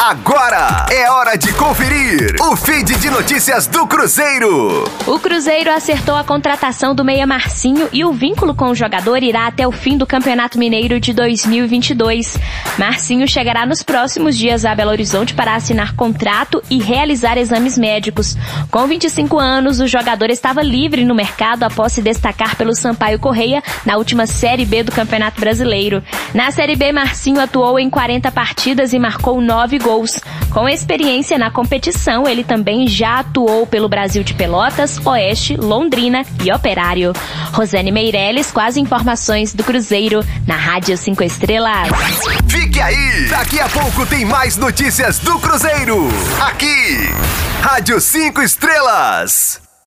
Agora é hora de conferir o feed de notícias do Cruzeiro. O Cruzeiro acertou a contratação do meia Marcinho e o vínculo com o jogador irá até o fim do Campeonato Mineiro de 2022. Marcinho chegará nos próximos dias a Belo Horizonte para assinar contrato e realizar exames médicos. Com 25 anos, o jogador estava livre no mercado após se destacar pelo Sampaio Correia na última Série B do Campeonato Brasileiro. Na Série B, Marcinho atuou em 40 partidas e marcou 9 gols gols. Com experiência na competição, ele também já atuou pelo Brasil de Pelotas, Oeste, Londrina e Operário. Rosane Meirelles com as informações do Cruzeiro na Rádio 5 Estrelas. Fique aí! Daqui a pouco tem mais notícias do Cruzeiro. Aqui, Rádio 5 Estrelas.